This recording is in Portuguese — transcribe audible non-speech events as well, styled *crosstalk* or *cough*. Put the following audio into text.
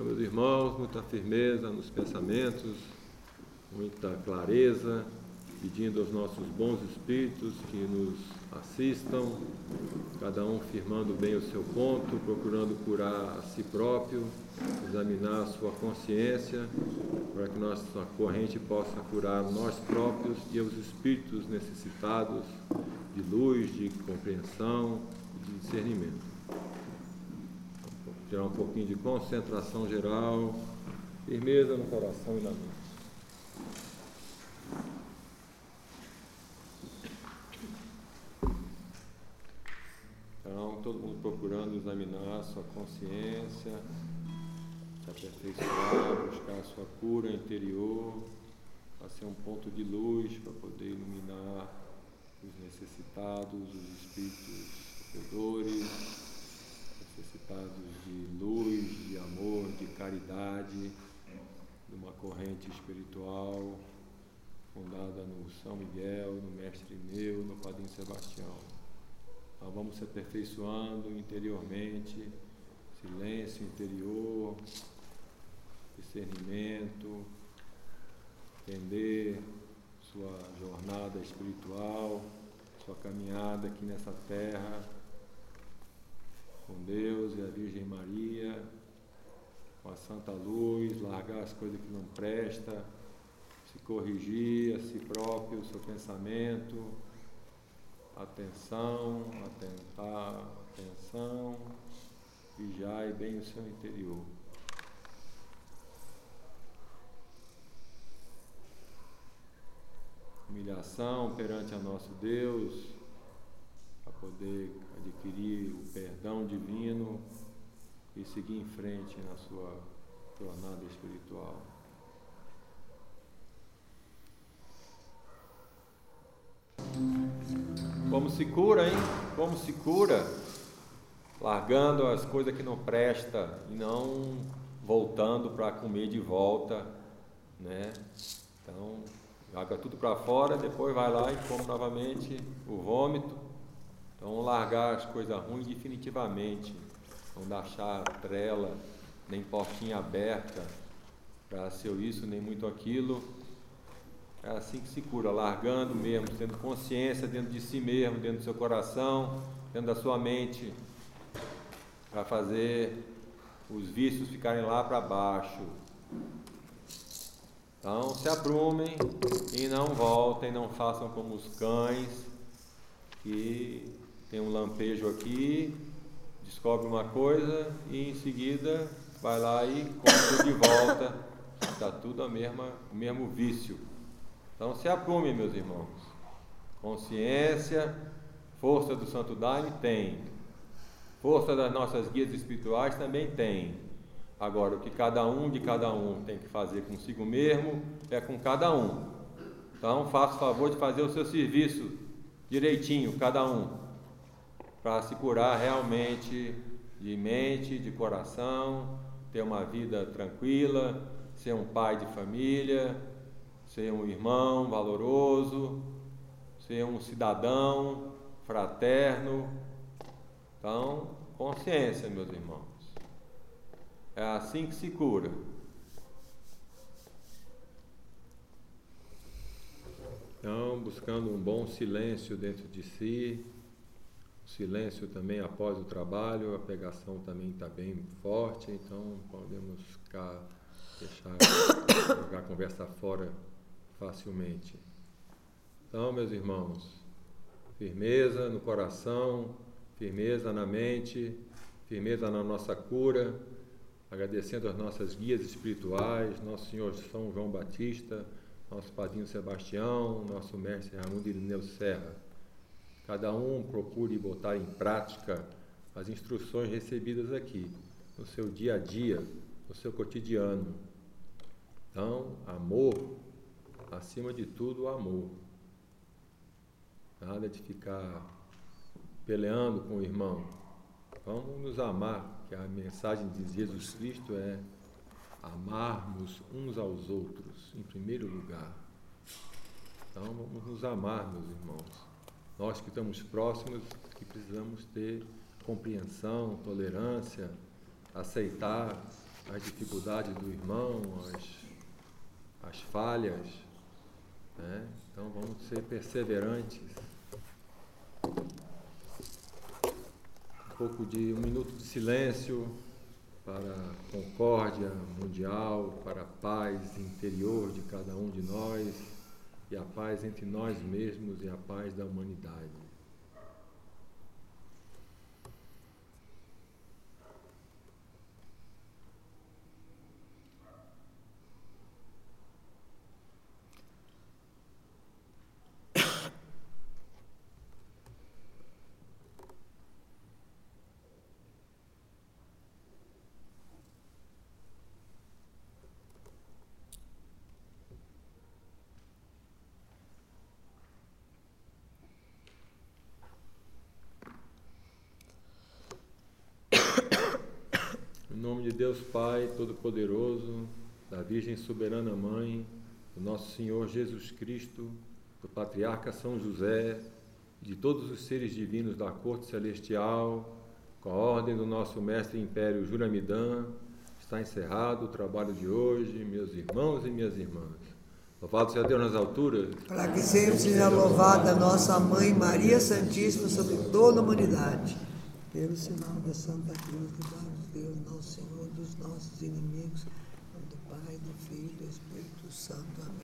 Então, meus irmãos, muita firmeza nos pensamentos, muita clareza, pedindo aos nossos bons espíritos que nos assistam, cada um firmando bem o seu ponto, procurando curar a si próprio, examinar a sua consciência, para que nossa corrente possa curar nós próprios e os espíritos necessitados de luz, de compreensão, de discernimento. Tirar um pouquinho de concentração geral, firmeza no coração e na mente. Então, todo mundo procurando examinar a sua consciência, se aperfeiçoar, buscar a sua cura interior, para ser um ponto de luz para poder iluminar os necessitados, os espíritos sofredores, necessitados de luz, de amor, de caridade, de uma corrente espiritual fundada no São Miguel, no Mestre Meu, no Padrinho Sebastião. Nós vamos se aperfeiçoando interiormente, silêncio interior, discernimento, entender sua jornada espiritual, sua caminhada aqui nessa terra com Deus e a Virgem Maria, com a Santa Luz, largar as coisas que não prestam, se corrigir a si próprio, o seu pensamento atenção, atentar, atenção, vigiai bem o seu interior. Humilhação perante a nosso Deus, poder adquirir o perdão divino e seguir em frente na sua jornada espiritual. Como se cura, hein? Como se cura? Largando as coisas que não presta e não voltando para comer de volta, né? Então, joga tudo para fora, depois vai lá e come novamente o vômito. Então, largar as coisas ruins definitivamente. Não deixar trela, nem portinha aberta para seu isso, nem muito aquilo é assim que se cura, largando mesmo, tendo consciência dentro de si mesmo, dentro do seu coração, dentro da sua mente, para fazer os vícios ficarem lá para baixo. Então se aprumem e não voltem, não façam como os cães que tem um lampejo aqui, descobre uma coisa e em seguida vai lá e compra de volta. Está tudo a mesma, o mesmo vício. Então se aprume, meus irmãos. Consciência, força do Santo Daime tem. Força das nossas guias espirituais também tem. Agora, o que cada um de cada um tem que fazer consigo mesmo é com cada um. Então, faça o favor de fazer o seu serviço direitinho, cada um, para se curar realmente de mente, de coração, ter uma vida tranquila, ser um pai de família, ser um irmão valoroso, ser um cidadão fraterno. Então, consciência, meus irmãos. É assim que se cura. Então, buscando um bom silêncio dentro de si, silêncio também após o trabalho, a pegação também está bem forte, então podemos ficar, deixar, *coughs* jogar a conversa fora facilmente. Então, meus irmãos, firmeza no coração, firmeza na mente, firmeza na nossa cura, agradecendo as nossas guias espirituais, nosso Senhor São João Batista, nosso Padrinho Sebastião, nosso mestre Raimundo Irineu Serra. Cada um procure botar em prática as instruções recebidas aqui, no seu dia a dia, no seu cotidiano. Então, amor acima de tudo, amor. Nada de ficar peleando com o irmão. Vamos nos amar, que a mensagem de Jesus Cristo é amarmos uns aos outros, em primeiro lugar. Então vamos nos amar, meus irmãos. Nós que estamos próximos, que precisamos ter compreensão, tolerância, aceitar as dificuldades do irmão, as, as falhas. Né? Então vamos ser perseverantes. Um pouco de um minuto de silêncio para a concórdia mundial, para a paz interior de cada um de nós e a paz entre nós mesmos e a paz da humanidade. Deus Pai Todo-Poderoso, da Virgem Soberana Mãe, do nosso Senhor Jesus Cristo, do Patriarca São José, de todos os seres divinos da Corte Celestial, com a ordem do nosso Mestre Império Juramidã, está encerrado o trabalho de hoje, meus irmãos e minhas irmãs. Louvado seja Deus nas alturas. Para que sempre seja louvada nossa Mãe Maria Santíssima sobre toda a humanidade. Pelo sinal da Santa Cruz de Deus, nosso Senhor dos nossos inimigos, do Pai, do Filho e do Espírito Santo. Amém.